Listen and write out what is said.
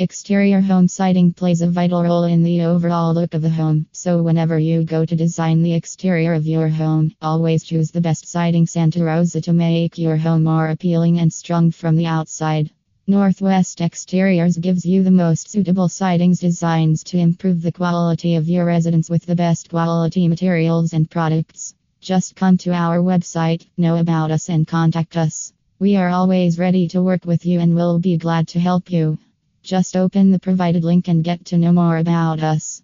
Exterior home siding plays a vital role in the overall look of a home. So, whenever you go to design the exterior of your home, always choose the best siding Santa Rosa to make your home more appealing and strong from the outside. Northwest Exteriors gives you the most suitable sidings designs to improve the quality of your residence with the best quality materials and products. Just come to our website, know about us, and contact us. We are always ready to work with you and will be glad to help you. Just open the provided link and get to know more about us.